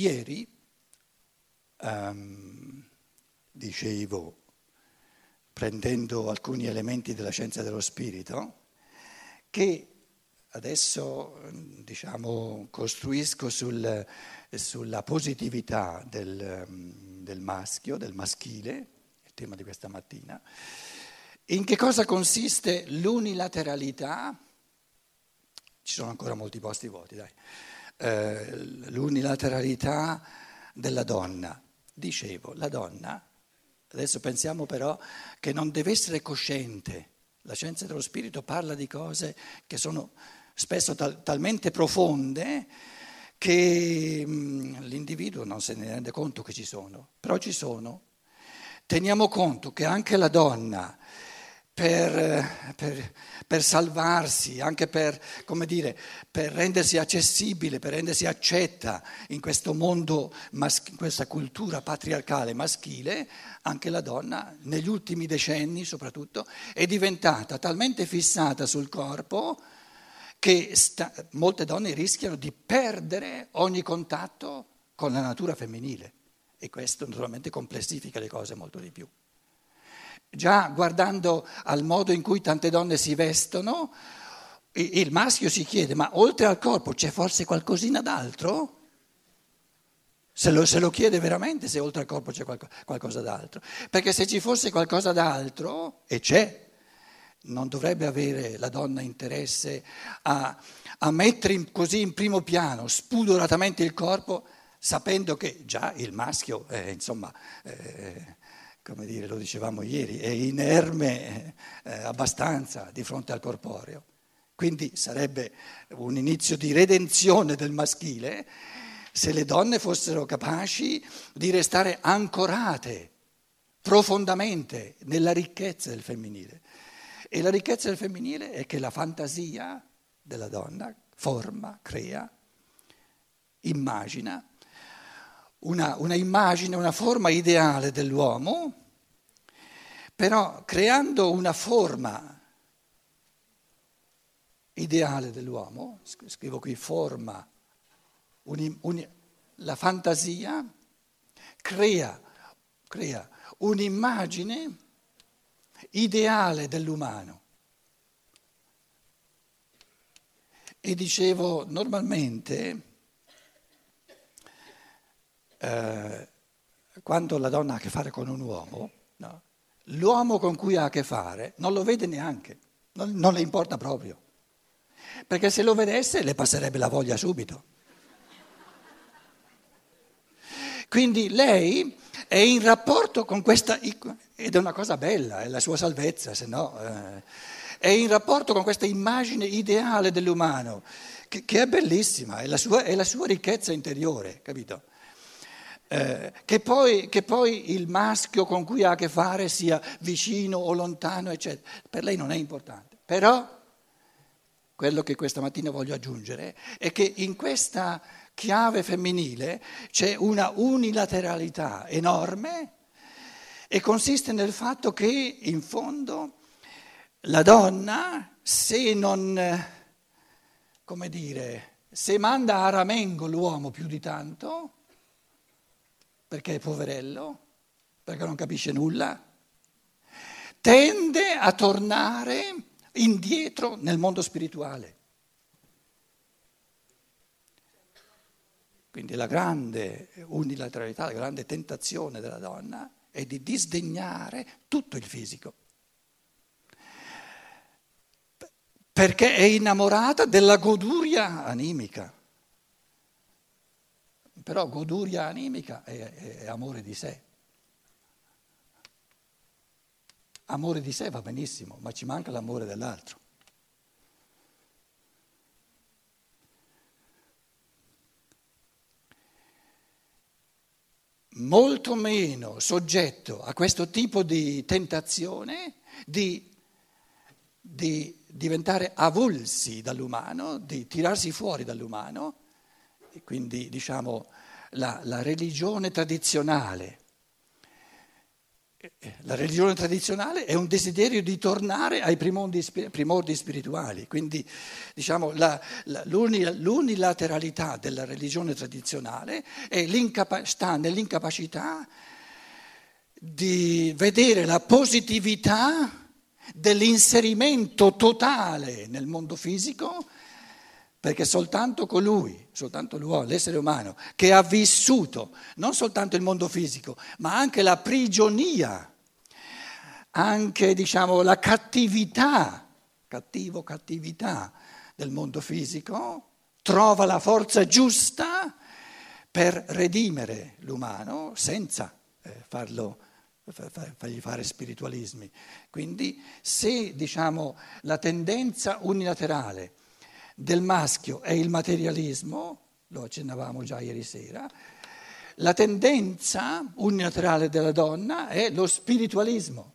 Ieri um, dicevo, prendendo alcuni elementi della scienza dello spirito, che adesso diciamo, costruisco sul, sulla positività del, del maschio, del maschile, il tema di questa mattina. In che cosa consiste l'unilateralità? Ci sono ancora molti posti vuoti, dai. Eh, l'unilateralità della donna. Dicevo, la donna, adesso pensiamo però che non deve essere cosciente. La scienza dello spirito parla di cose che sono spesso tal- talmente profonde che mh, mm, l'individuo non se ne rende conto che ci sono, però ci sono. Teniamo conto che anche la donna per, per, per, salvarsi, anche per, dire, per, rendersi accessibile, per rendersi accetta in questo mondo, in questa cultura patriarcale maschile, anche la donna negli ultimi decenni soprattutto è diventata talmente fissata sul corpo che sta, molte donne rischiano di perdere ogni contatto con la natura femminile e questo naturalmente complessifica le cose molto di più. Già guardando al modo in cui tante donne si vestono, il maschio si chiede, ma oltre al corpo c'è forse qualcosina d'altro? Se lo, se lo chiede veramente se oltre al corpo c'è qualco, qualcosa d'altro. Perché se ci fosse qualcosa d'altro, e c'è, non dovrebbe avere la donna interesse a, a mettere in, così in primo piano spudoratamente il corpo, sapendo che già il maschio, eh, insomma... Eh, come dire, lo dicevamo ieri, è inerme eh, abbastanza di fronte al corporeo. Quindi sarebbe un inizio di redenzione del maschile se le donne fossero capaci di restare ancorate profondamente nella ricchezza del femminile. E la ricchezza del femminile è che la fantasia della donna forma, crea, immagina una, una immagine, una forma ideale dell'uomo però creando una forma ideale dell'uomo, scrivo qui forma, un, un, la fantasia crea, crea un'immagine ideale dell'umano. E dicevo, normalmente, eh, quando la donna ha a che fare con un uomo, no, l'uomo con cui ha a che fare non lo vede neanche, non, non le importa proprio, perché se lo vedesse le passerebbe la voglia subito. Quindi lei è in rapporto con questa, ed è una cosa bella, è la sua salvezza, se no, eh, è in rapporto con questa immagine ideale dell'umano, che, che è bellissima, è la, sua, è la sua ricchezza interiore, capito? Eh, che, poi, che, poi, il maschio con cui ha a che fare sia vicino o lontano, eccetera. Per lei non è importante. Però quello che questa mattina voglio aggiungere è che in questa chiave femminile c'è una unilateralità enorme e consiste nel fatto che in fondo la donna, se non, come dire, se manda a ramengo l'uomo più di tanto, perché è poverello, perché non capisce nulla, tende a tornare indietro nel mondo spirituale. Quindi la grande unilateralità, la grande tentazione della donna è di disdegnare tutto il fisico. Perché è innamorata della goduria animica. Però goduria animica è, è amore di sé. Amore di sé va benissimo, ma ci manca l'amore dell'altro. molto meno soggetto a questo tipo di tentazione di, di, diventare avulsi dall'umano, di tirarsi fuori dall'umano, e quindi diciamo la, la religione tradizionale. La religione tradizionale è un desiderio di tornare ai primordi, primordi spirituali, quindi diciamo, la, la, l'unilateralità della religione tradizionale sta nell'incapacità di vedere la positività dell'inserimento totale nel mondo fisico, perché soltanto colui, soltanto l'uomo, l'essere umano, che ha vissuto non soltanto il mondo fisico, ma anche la prigionia, anche diciamo la cattività, cattivo cattività del mondo fisico, trova la forza giusta per redimere l'umano senza eh, farlo fargli fare spiritualismi. Quindi se diciamo, la tendenza unilaterale del maschio è il materialismo, lo accennavamo già ieri sera, la tendenza unilaterale della donna è lo spiritualismo.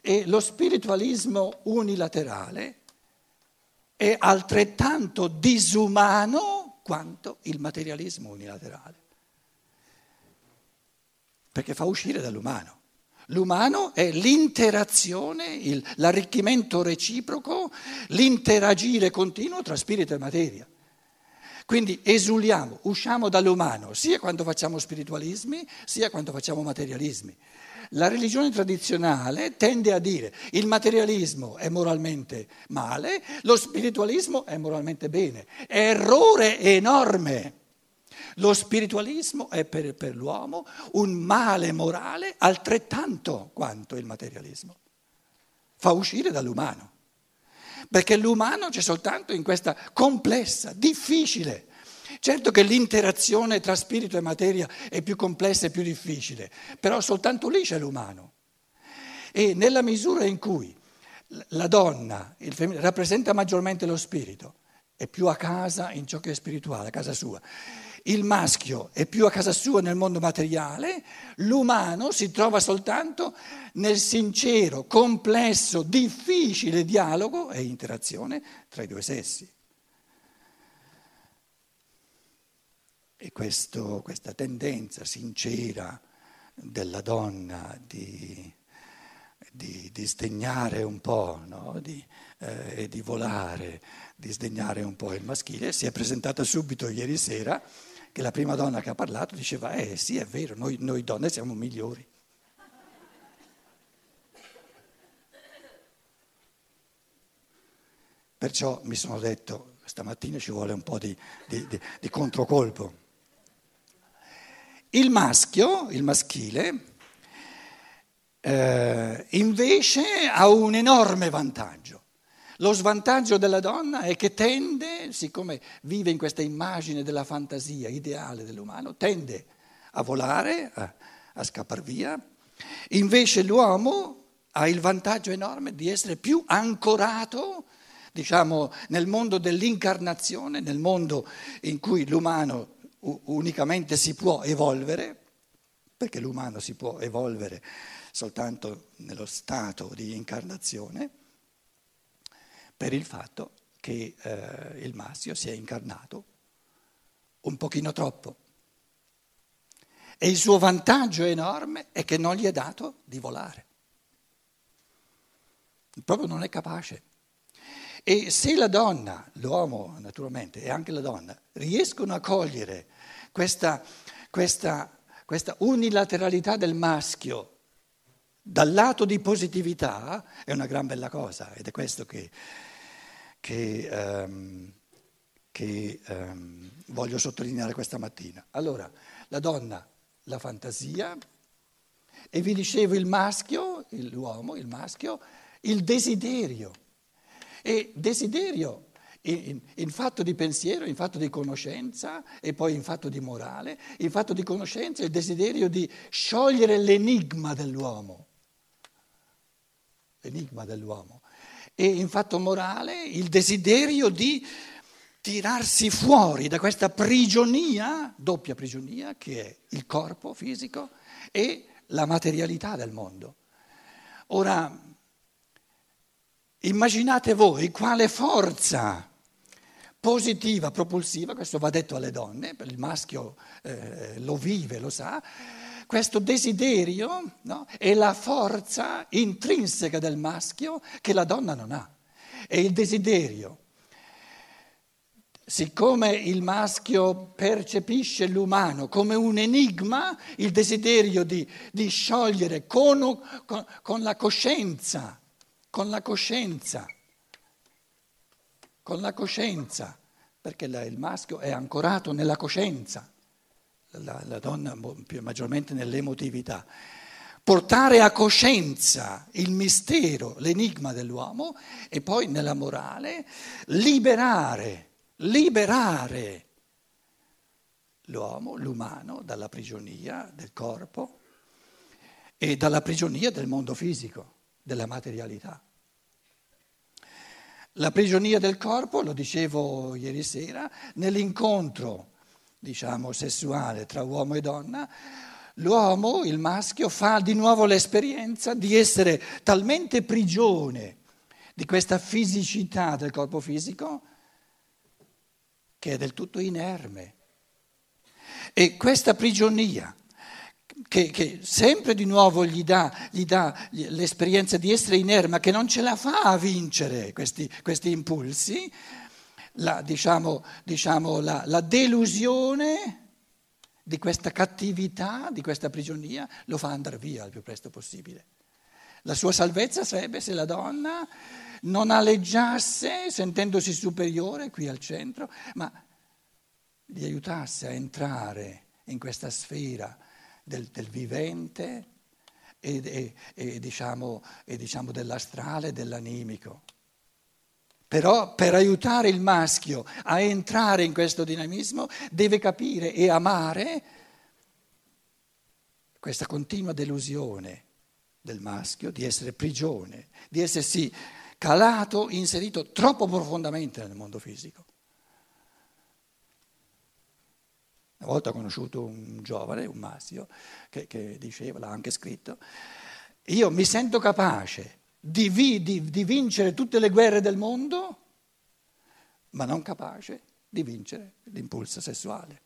E lo spiritualismo unilaterale è altrettanto disumano quanto il materialismo unilaterale. Perché fa uscire dall'umano. L'umano è l'interazione, il, l'arricchimento reciproco, l'interagire continuo tra spirito e materia. Quindi esuliamo, usciamo dall'umano, sia quando facciamo spiritualismi, sia quando facciamo materialismi. La religione tradizionale tende a dire il materialismo è moralmente male, lo spiritualismo è moralmente bene. Errore enorme. Lo spiritualismo è per, per l'uomo un male morale altrettanto quanto il materialismo. Fa uscire dall'umano. Perché l'umano c'è soltanto in questa complessa, difficile. Certo che l'interazione tra spirito e materia è più complessa e più difficile, però soltanto lì c'è l'umano. E nella misura in cui la donna rappresenta maggiormente lo spirito, è più a casa in ciò che è spirituale, a casa sua il maschio è più a casa sua nel mondo materiale, l'umano si trova soltanto nel sincero, complesso, difficile dialogo e interazione tra i due sessi. E questo, questa tendenza sincera della donna di, di, di sdegnare un po', no? di, eh, di volare, di sdegnare un po' il maschile, si è presentata subito ieri sera che la prima donna che ha parlato diceva, eh sì è vero, noi, noi donne siamo migliori. Perciò mi sono detto, stamattina ci vuole un po' di, di, di, di controcolpo. Il maschio, il maschile, eh, invece ha un enorme vantaggio. Lo svantaggio della donna è che tende, siccome vive in questa immagine della fantasia ideale dell'umano, tende a volare, a, a scappare via. Invece l'uomo ha il vantaggio enorme di essere più ancorato, diciamo, nel mondo dell'incarnazione, nel mondo in cui l'umano unicamente si può evolvere, perché l'umano si può evolvere soltanto nello stato di incarnazione per il fatto che eh, il maschio si è incarnato un pochino troppo. E il suo vantaggio enorme è che non gli è dato di volare. Proprio non è capace. E se la donna, l'uomo naturalmente e anche la donna, riescono a cogliere questa, questa, questa unilateralità del maschio dal lato di positività è una gran bella cosa ed è questo che, che, um, che um, voglio sottolineare questa mattina. Allora, la donna, la fantasia e vi dicevo il maschio, l'uomo, il maschio, il desiderio. E desiderio in, in, fatto di pensiero, in fatto di conoscenza e poi in fatto di morale, in fatto di conoscenza il desiderio di sciogliere l'enigma dell'uomo l'enigma dell'uomo. E in fatto morale il desiderio di tirarsi fuori da questa prigionia, doppia prigionia, che è il corpo fisico e la materialità del mondo. Ora, immaginate voi quale forza positiva, propulsiva, questo va detto alle donne, il maschio eh, lo vive, lo sa, questo desiderio no, è la forza intrinseca del maschio che la donna non ha. È il desiderio. Siccome il maschio percepisce l'umano come un enigma, il desiderio di, di sciogliere con, con, con la coscienza, con la coscienza, con la coscienza, perché il maschio è ancorato nella coscienza la, la donna maggiormente nell'emotività. Portare a coscienza il mistero, l'enigma dell'uomo e poi nella morale liberare, liberare l'uomo, l'umano, dalla prigionia del corpo e dalla prigionia del mondo fisico, della materialità. La prigionia del corpo, lo dicevo ieri sera, nell'incontro diciamo, sessuale tra uomo e donna, l'uomo, il maschio, fa di nuovo l'esperienza di essere talmente prigione di questa fisicità del corpo fisico che è del tutto inerme. E questa prigionia, che, che sempre di nuovo gli dà, gli dà, l'esperienza di essere inerme, che non ce la fa a vincere questi, questi impulsi, la, diciamo, diciamo, la, la delusione di questa cattività, di questa prigionia, lo fa andare via il più presto possibile. La sua salvezza sarebbe se la donna non aleggiasse sentendosi superiore qui al centro, ma gli aiutasse a entrare in questa sfera del, del vivente e, e, e, diciamo, e diciamo dell'astrale, dell'animico. Però per aiutare il maschio a entrare in questo dinamismo deve capire e amare questa continua delusione del maschio di essere prigione, di essersi calato, inserito troppo profondamente nel mondo fisico. Una volta ho conosciuto un giovane, un maschio, che, che diceva, l'ha anche scritto, io mi sento capace di, di, di vincere tutte le guerre del mondo, ma non capace di vincere l'impulso sessuale.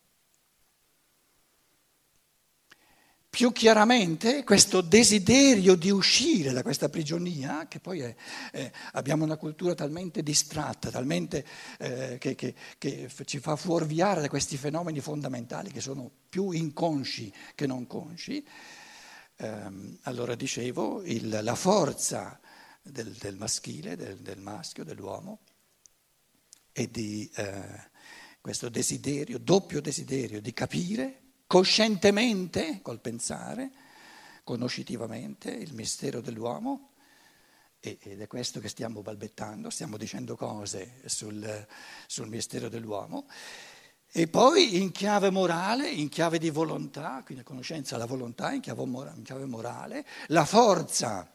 Più chiaramente questo desiderio di uscire da questa prigionia, che poi è, eh, abbiamo una cultura talmente distratta, talmente eh, che, che, che, ci fa fuorviare da questi fenomeni fondamentali che sono più inconsci che non consci, ehm, allora dicevo, il, la forza del, del maschile, del, del, maschio, dell'uomo, e di eh, questo desiderio, doppio desiderio di capire coscientemente, col pensare, conoscitivamente, il mistero dell'uomo. Ed è questo che stiamo balbettando, stiamo dicendo cose sul, sul mistero dell'uomo. E poi in chiave morale, in chiave di volontà, quindi conoscenza la volontà, in chiave, in chiave morale, la forza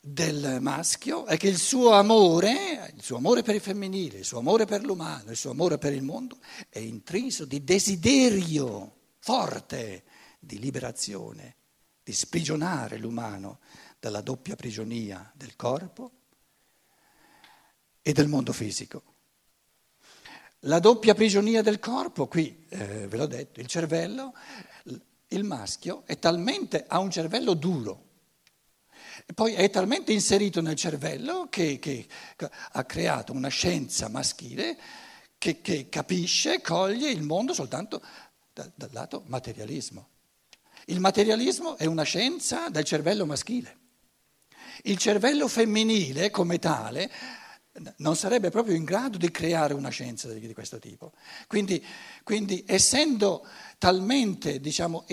del maschio è che il suo amore, il suo amore per il femminile, il suo amore per l'umano, il suo amore per il mondo è intriso di desiderio forte di liberazione, di sprigionare l'umano dalla doppia prigionia del corpo e del mondo fisico. La doppia prigionia del corpo, qui eh, ve l'ho detto, il cervello, il maschio è talmente, ha un cervello duro, poi è talmente inserito nel cervello che, che ha creato una scienza maschile che, che capisce, coglie il mondo soltanto da, dal lato materialismo. Il materialismo è una scienza del cervello maschile. Il cervello femminile, come tale, non sarebbe proprio in grado di creare una scienza di, questo tipo. Quindi, quindi essendo talmente, diciamo,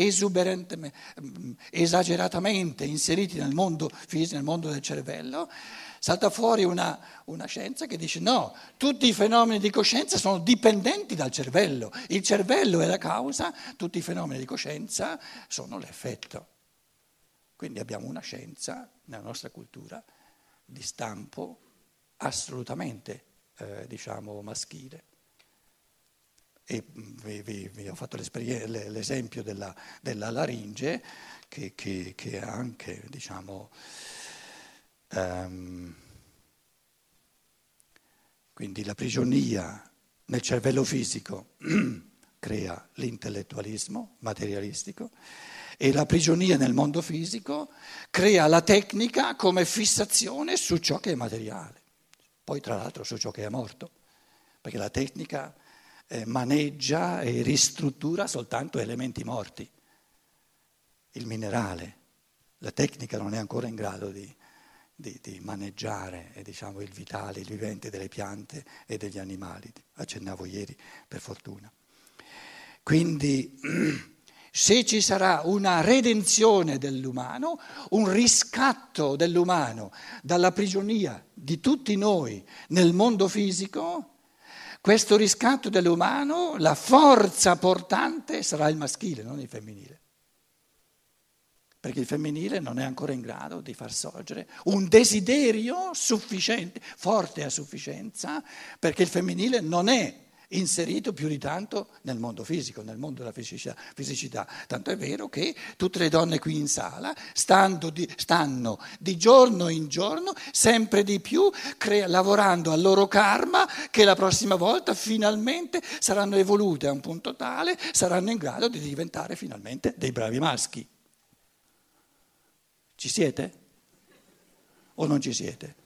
esageratamente inseriti nel mondo fisico, nel mondo del cervello, salta fuori una, una, scienza che dice no, tutti i fenomeni di coscienza sono dipendenti dal cervello, il cervello è la causa, tutti i fenomeni di coscienza sono l'effetto. Quindi abbiamo una scienza nella nostra cultura di stampo assolutamente, eh, diciamo, maschile. E vi, vi, vi ho fatto l'esempio della, della laringe che, che, che, è anche, diciamo, um, quindi la prigionia nel cervello fisico crea l'intellettualismo materialistico e la prigionia nel mondo fisico crea la tecnica come fissazione su ciò che è materiale, poi tra l'altro su ciò che è morto, perché la tecnica eh, maneggia e ristruttura soltanto elementi morti, il minerale, la tecnica non è ancora in grado di, di, di maneggiare eh, diciamo, il vitale, il vivente delle piante e degli animali, accennavo ieri per fortuna. Quindi se ci sarà una redenzione dell'umano, un riscatto dell'umano dalla prigionia di tutti noi nel mondo fisico, questo riscatto dell'umano, la forza portante sarà il maschile, non il femminile. Perché il femminile non è ancora in grado di far sorgere un desiderio sufficiente, forte a sufficienza, perché il femminile non è inserito più di tanto nel mondo fisico, nel mondo della fisicità. fisicità. Tanto è vero che tutte le donne qui in sala di, stanno di giorno in giorno sempre di più crea, lavorando al loro karma che la prossima volta finalmente saranno evolute a un punto tale, saranno in grado di diventare finalmente dei bravi maschi. Ci siete? O non ci siete?